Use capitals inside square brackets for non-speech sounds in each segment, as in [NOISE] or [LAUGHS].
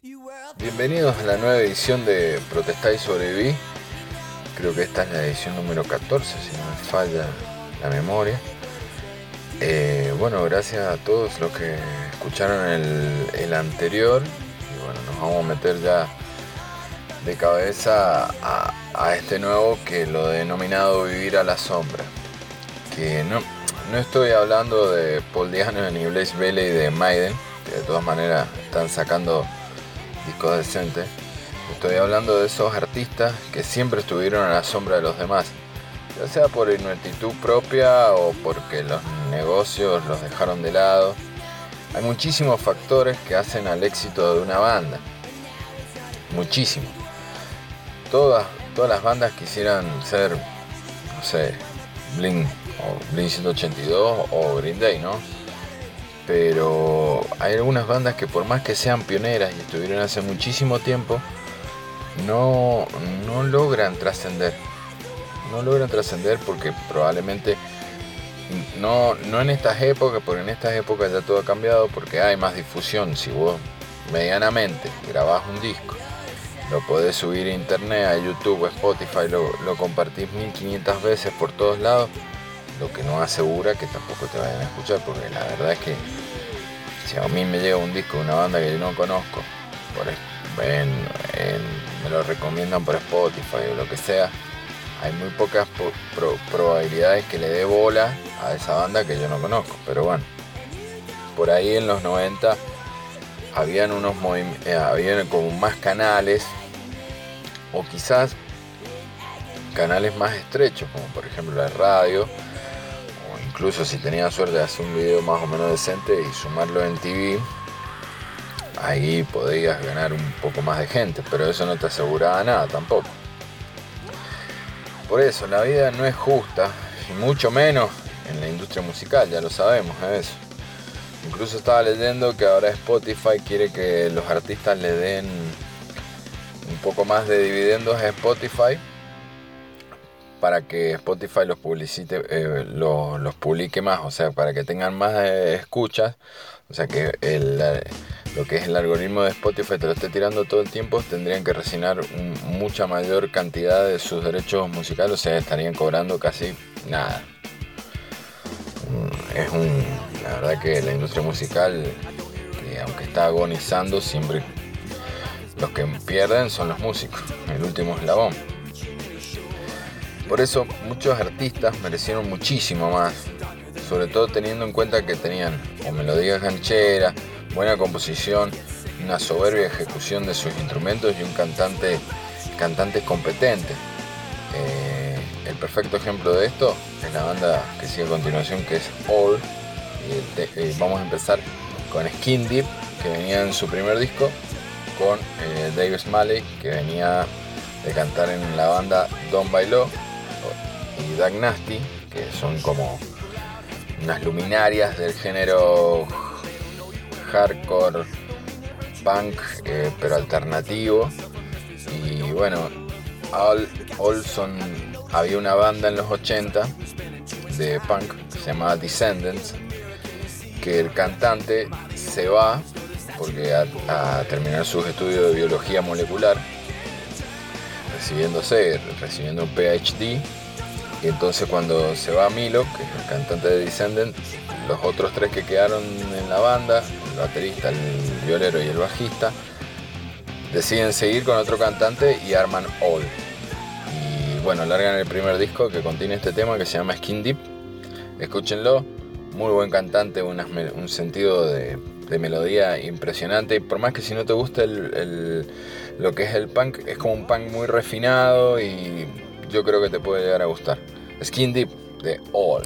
Bienvenidos a la nueva edición de Protestar y Sobreviví. Creo que esta es la edición número 14, si no me falla la memoria. Eh, bueno, gracias a todos los que escucharon el, anterior. Y bueno, nos vamos a meter ya de cabeza a, este nuevo que lo he denominado Vivir a la Sombra. Que no, no estoy hablando de Paul Diano ni Blaze Bailey de Maiden, que de todas maneras están sacando discos decentes. Estoy hablando de esos artistas que siempre estuvieron a la sombra de los demás, ya sea por ineptitud propia o porque los negocios los dejaron de lado. Hay muchísimos factores que hacen al éxito de una banda. Muchísimos. Todas, todas las bandas quisieran ser, no sé, Blink o Blink 182 o Green Day, ¿no? Pero hay algunas bandas que por más que sean pioneras y estuvieron hace muchísimo tiempo, no, logran trascender. No logran trascender porque probablemente no, no en estas épocas, porque en estas épocas ya todo ha cambiado, porque hay más difusión. Si vos medianamente grabás un disco, lo podés subir a internet, a YouTube, a Spotify, lo, lo compartís 1500 veces por todos lados, lo que no asegura que tampoco te vayan a escuchar, porque la verdad es que si a mí me llega un disco de una banda que yo no conozco, por, me lo recomiendan por Spotify o lo que sea, hay muy pocas probabilidades que le dé bola a esa banda que yo no conozco. Pero bueno, por ahí en los 90 habían unos eh, habían como más canales o quizás canales más estrechos, como por ejemplo la radio incluso si tenía suerte de hacer un video más o menos decente y sumarlo en TV, ahí podías ganar un poco más de gente, pero eso no te aseguraba nada tampoco. Por eso, la vida no es justa, y mucho menos en la industria musical, ya lo sabemos, eso. Incluso estaba leyendo que ahora Spotify quiere que los artistas le den un poco más de dividendos a Spotify para que Spotify los publicite, eh, los, publique más, o sea, para que tengan más eh, escuchas, o sea, que lo que es el algoritmo de Spotify te lo esté tirando todo el tiempo, tendrían que resignar mucha mayor cantidad de sus derechos musicales, o sea, estarían cobrando casi nada. Mm, es un, la verdad que la industria musical, que aunque está agonizando, siempre los que pierden son los músicos, el último eslabón. Por eso muchos artistas merecieron muchísimo más, sobre todo teniendo en cuenta que tenían melodías gancheras, buena composición, una soberbia ejecución de sus instrumentos y un cantante, competente. Eh, el perfecto ejemplo de esto es la banda que sigue a continuación que es All. Y vamos a empezar con Skin Deep, que venía en su primer disco, con eh, Dave Smalley, que venía de cantar en la banda Don Bailó Doug Nasty, que son como unas luminarias del género hardcore, punk, eh, pero alternativo. Y bueno, All, Olson había una banda en los 80 de punk que se llamaba Descendants, que el cantante se va porque a, a terminar sus estudios de biología molecular, recibiéndose, recibiendo un PhD, y entonces cuando se va Milo, que es el cantante de Descendant, los otros tres que quedaron en la banda, el baterista, el violero y el bajista, deciden seguir con otro cantante y arman All. Y bueno, largan el primer disco que contiene este tema que se llama Skin Deep. Escúchenlo, muy buen cantante, un sentido de, melodía impresionante. Y por más que si no te gusta lo que es el punk, es como un punk muy refinado y yo creo que te puede llegar a gustar. Skin Deep de All.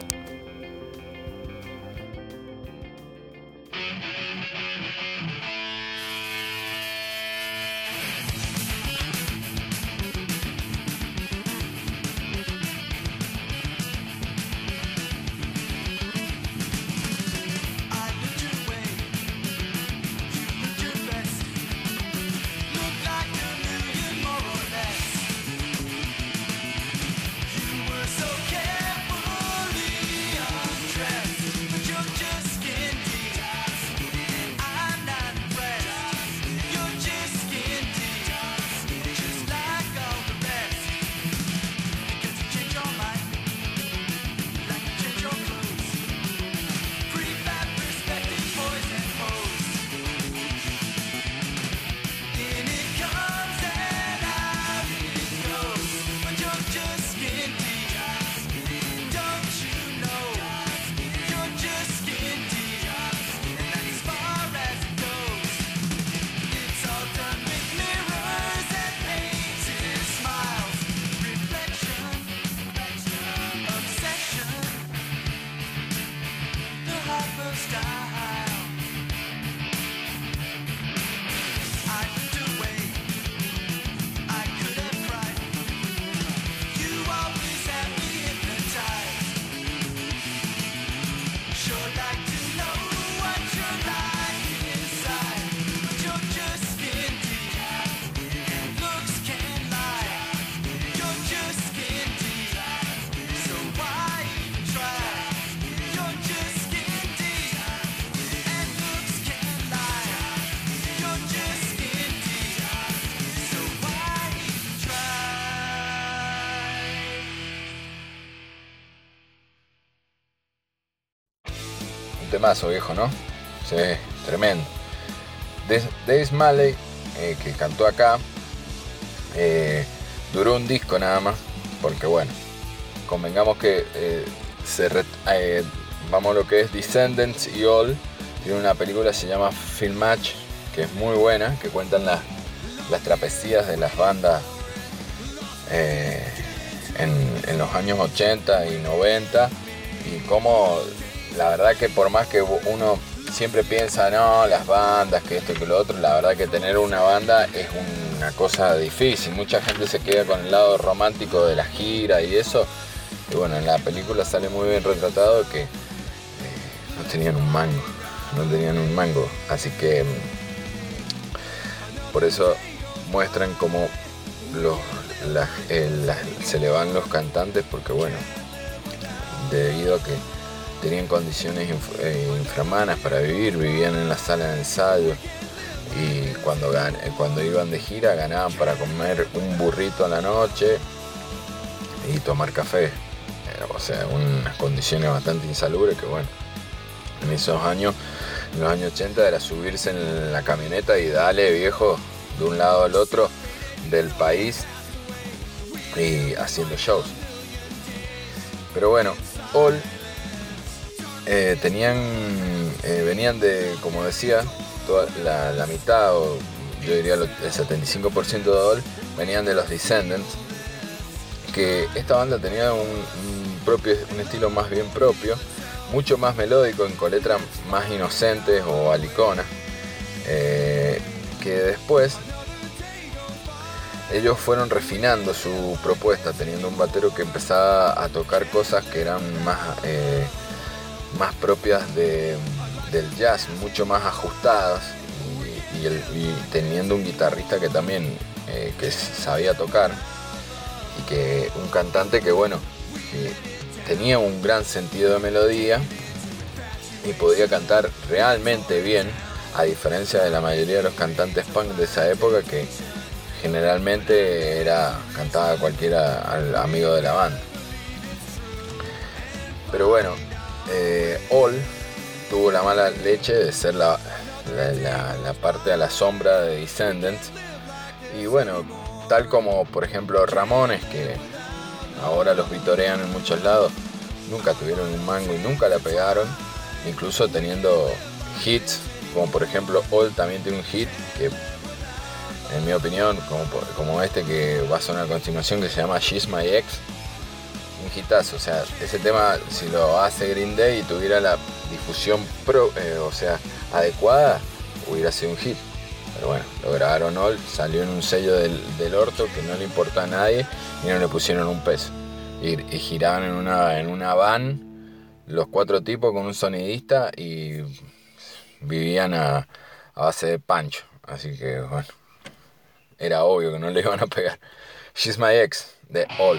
Temazo, viejo, ¿no? Sí, tremendo. Dave Smalley, eh, que cantó acá, eh, duró un disco nada más, porque bueno, convengamos que eh, se vamos a lo que es Descendants y All, tiene una película se llama Film Match, que es muy buena, que cuentan las, las trapecías de las bandas en, en los años 80 y 90 y cómo la verdad que por más que uno siempre piensa, no, las bandas, que esto, que lo otro, la verdad que tener una banda es una cosa difícil. Mucha gente se queda con el lado romántico de la gira y eso. Y bueno, en la película sale muy bien retratado que eh, no tenían un mango, no tenían un mango. Así que por eso muestran cómo los, eh, se le van los cantantes porque bueno, debido a que tenían condiciones eh, infrahumanas para vivir, vivían en la sala de ensayo y cuando, eh, cuando iban de gira ganaban para comer un burrito a la noche y tomar café. O sea, unas condiciones bastante insalubres que bueno, en esos años, en los años 80 era subirse en la camioneta y darle viejo de un lado al otro del país y haciendo shows. Pero bueno, All eh, tenían, eh, venían de, como decía, toda la, mitad o yo diría el 75% de All venían de los Descendants, que esta banda tenía un, propio, un estilo más bien propio, mucho más melódico, con letras más inocentes o aliconas, eh, que después ellos fueron refinando su propuesta, teniendo un batero que empezaba a tocar cosas que eran más más propias del jazz, mucho más ajustadas y, teniendo un guitarrista que también eh, que sabía tocar y que un cantante que bueno tenía un gran sentido de melodía y podía cantar realmente bien a diferencia de la mayoría de los cantantes punk de esa época que generalmente era cantaba cualquiera al amigo de la banda. Pero bueno eh, All tuvo la mala leche de ser la, parte a la sombra de Descendants. Y bueno, tal como por ejemplo Ramones, que ahora los vitorean en muchos lados, nunca tuvieron un mango y nunca la pegaron, incluso teniendo hits, como por ejemplo All también tiene un hit que en mi opinión, como, como este que va a sonar a continuación, que se llama She's My Ex, un hitazo. O sea, ese tema, si lo hace Green Day y tuviera la difusión pro, eh, o sea, adecuada, hubiera sido un hit. Pero bueno, lo grabaron all, salió en un sello del, orto que no le importa a nadie y no le pusieron un peso. Y, giraban en una, en una van los cuatro tipos con un sonidista y vivían a, a base de pancho. Así que bueno, era obvio que no le iban a pegar. She's My Ex, de All.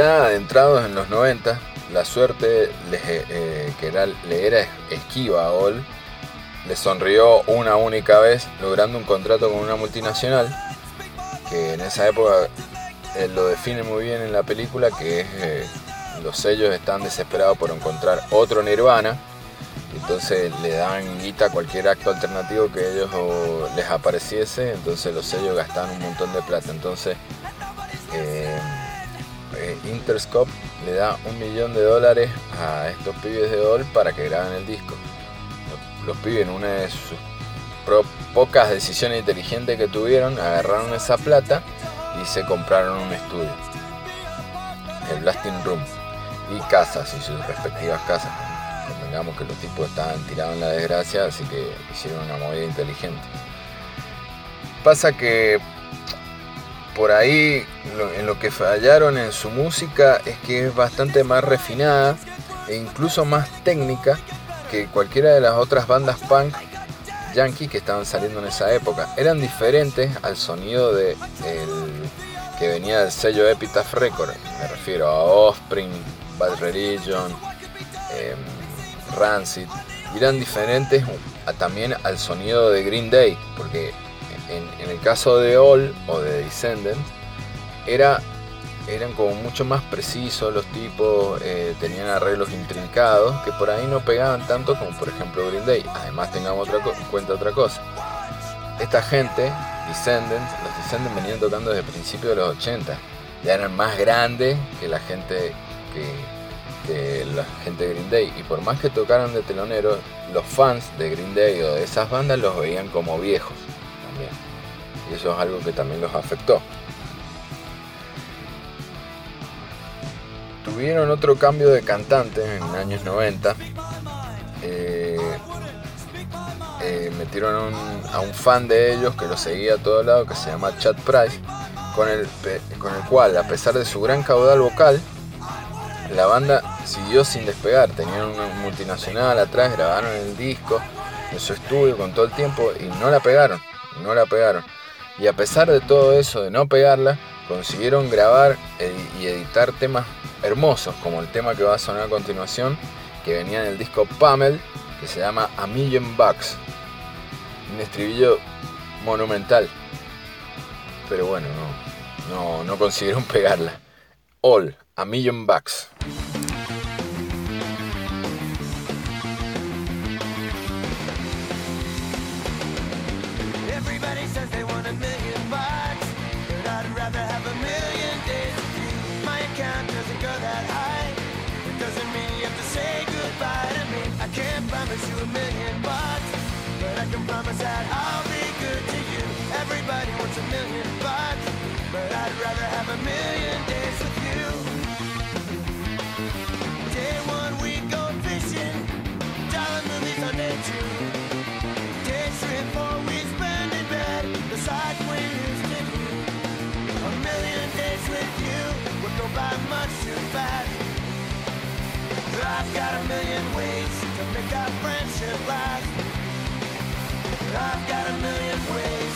Ya entrados en los 90, la suerte eh, que le era esquiva a All le sonrió una única vez, logrando un contrato con una multinacional, que en esa época él lo define muy bien en la película, que eh, los sellos están desesperados por encontrar otro Nirvana, entonces le dan guita a cualquier acto alternativo que ellos les apareciese, entonces los sellos gastan un montón de plata, entonces eh, eh, Interscope le da un millón de dólares a estos pibes de All para que graben el disco. Los, pibes en una de sus pocas decisiones inteligentes que tuvieron, agarraron esa plata y se compraron un estudio, el Blasting Room, y casas y sus respectivas casas. Convengamos que los tipos estaban tirados en la desgracia, así que hicieron una movida inteligente. Pasa que por ahí en lo que fallaron en su música es que es bastante más refinada e incluso más técnica que cualquiera de las otras bandas punk yankee que estaban saliendo en esa época. Eran diferentes al sonido de que venía del sello Epitaph Records. Me refiero a Offspring, Bad Religion, em, Rancid. eran diferentes también al sonido de Green Day, porque en, el caso de All o de Descendant, era, eran como mucho más precisos los tipos, eh, tenían arreglos intrincados que por ahí no pegaban tanto como por ejemplo Green Day. Además tengamos en cuenta otra cosa. Esta gente, Descendants, los Descendants venían tocando desde principios de los 80. Ya eran más grandes que la gente que, que la gente de Green Day. Y por más que tocaran de telonero, los fans de Green Day o de esas bandas los veían como viejos. Y eso es algo que también los afectó. Tuvieron otro cambio de cantante en los años 90. Eh, eh, metieron a un fan de ellos que lo seguía a todo lado, que se llama Chad Price, con el, con el cual, a pesar de su gran caudal vocal, la banda siguió sin despegar. Tenían una multinacional atrás, grabaron el disco en su estudio con todo el tiempo y no la pegaron no la pegaron. Y a pesar de todo eso, de no pegarla, consiguieron grabar y editar temas hermosos, como el tema que va a sonar a continuación, que venía en el disco Pamel, que se llama A Million Bucks. Un estribillo monumental. Pero bueno, no, no, no consiguieron [LAUGHS] pegarla. All, A Million Bucks. to a million bucks. But I can promise that I'll be good to you. Everybody wants a million bucks. But I'd rather have a million days with you. Day one, we go fishing. Dollar movies on day two. Day three and four, we spend in bed. the side we used to do. A million days with you would go by much too fast. I've got a million our friendship last. I've got a million ways.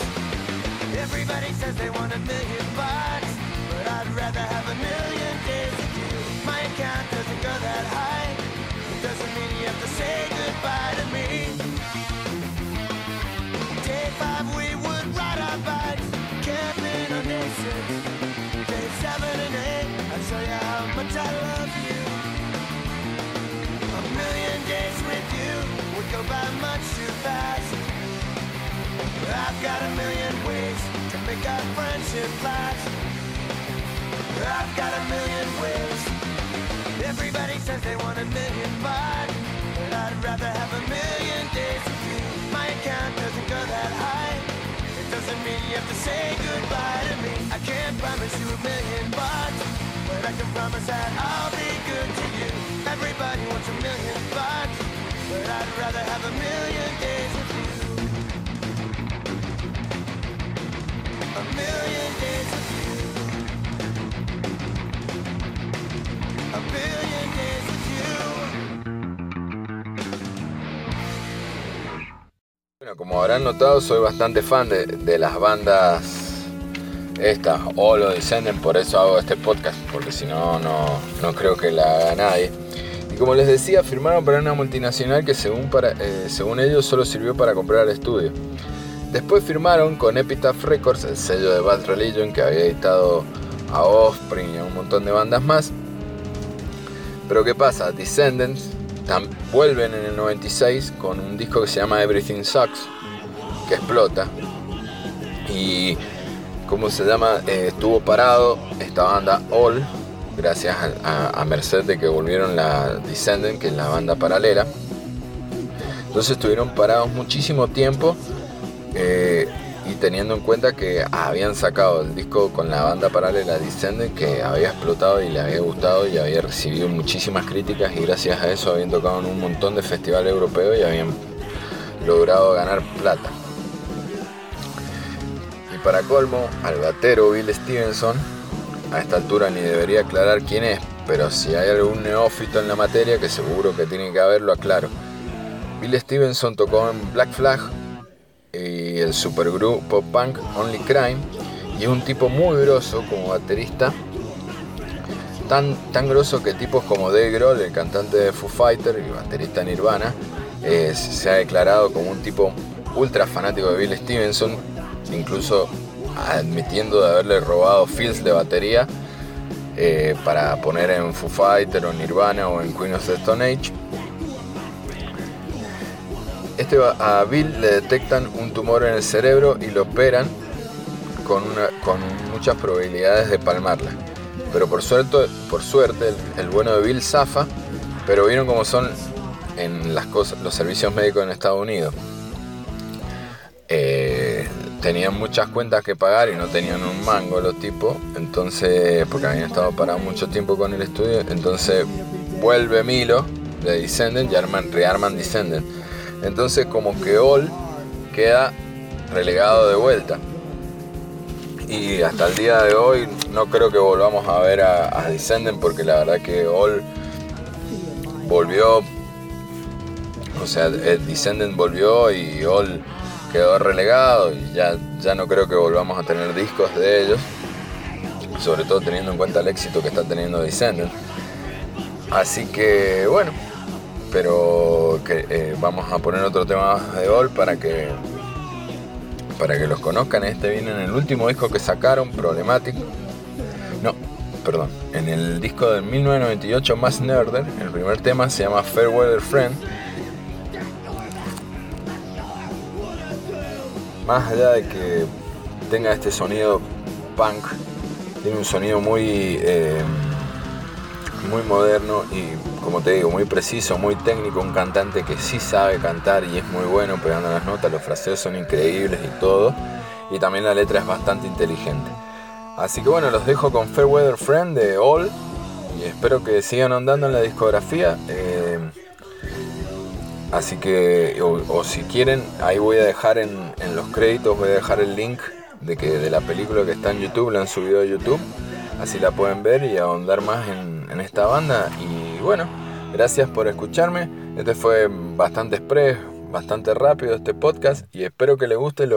Everybody says they want a million bucks, but I'd rather got a million ways to make our friendship last. I've got a million ways. Everybody says they want a million bucks, but I'd rather have a million days with you. My account doesn't go that high. It doesn't mean you have to say goodbye to me. I can't promise you a million bucks, but I can promise that I'll be good to you. Everybody wants a million bucks. But I'd rather have a million Como habrán notado, soy bastante fan de, de las bandas esta o lo Descenden, por eso hago este podcast, porque si no, no creo que la haga nadie. Y como les decía, firmaron para una multinacional que según, eh, según ellos solo sirvió para comprar el estudio. Después firmaron con Epitaph Records, el sello de Bad Religion que había editado a Offspring y a un montón de bandas más. Pero ¿qué pasa? Descendants vuelven en el 96 con un disco que se llama Everything Sucks, que explota. Y ¿cómo se llama? Eh, estuvo parado esta banda All, gracias a, de que volvieron la Descendant, que es la banda paralela. Entonces estuvieron parados muchísimo tiempo eh, y teniendo en cuenta que habían sacado el disco con la banda paralela Descendant que había explotado y le había gustado y había recibido muchísimas críticas y gracias a eso habían tocado en un montón de festivales europeos y habían logrado ganar plata. Y para colmo, al batero Bill Stevenson a esta altura ni debería aclarar quién es, pero si hay algún neófito en la materia, que seguro que tiene que haberlo, aclaro. Bill Stevenson tocó en Black Flag el supergrupo pop punk Only Crime y es un tipo muy grosso como baterista. Tan, tan grosso que tipos como Dave Grohl, el cantante de Foo Fighter y baterista Nirvana, se ha declarado como un tipo ultra fanático de Bill Stevenson, incluso admitiendo de haberle robado fills de batería eh, para poner en Foo Fighter o Nirvana o en Queen of the Stone Age. Este, a Bill le detectan un tumor en el cerebro y lo operan con, con muchas probabilidades de palmarla. Pero por suerte, por suerte el, bueno de Bill zafa, pero vieron cómo son en las cosas, los servicios médicos en Estados Unidos. Eh, tenían muchas cuentas que pagar y no tenían un mango los tipos, entonces, porque habían estado parados mucho tiempo con el estudio, entonces vuelve Milo de Descendant y arman, rearman Descendant. Entonces como que All queda relegado de vuelta. Y hasta el día de hoy no creo que volvamos a ver a, a porque la verdad que All volvió, o sea, Descendant volvió y All quedó relegado y ya, ya no creo que volvamos a tener discos de ellos, sobre todo teniendo en cuenta el éxito que está teniendo Descendant. Así que bueno, pero eh, vamos a poner otro tema de All para que para que los conozcan. Este viene en el último disco que sacaron, Problematic. No, perdón, en el disco del 1998 Más Nerder, el primer tema se llama Fairweather Friend más allá de que tenga este sonido punk, tiene un sonido muy, eh, muy moderno y como te digo, muy preciso, muy técnico, un cantante que sí sabe cantar y es muy bueno pegando las notas, los fraseos son increíbles y todo, y también la letra es bastante inteligente. Así que bueno, los dejo con Fairweather Friend de All y espero que sigan andando en la discografía. Eh, Así que, o, si quieren, ahí voy a dejar en, los créditos, voy a dejar el link de que de la película que está en YouTube, la han subido a YouTube. Así la pueden ver y ahondar más en, esta banda. Bueno, gracias por escucharme. Este fue bastante express, bastante rápido este podcast. Y espero que les guste la,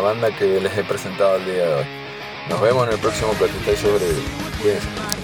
banda que les he presentado el día de hoy. Nos vemos en el próximo Platistage sobre Cuídense.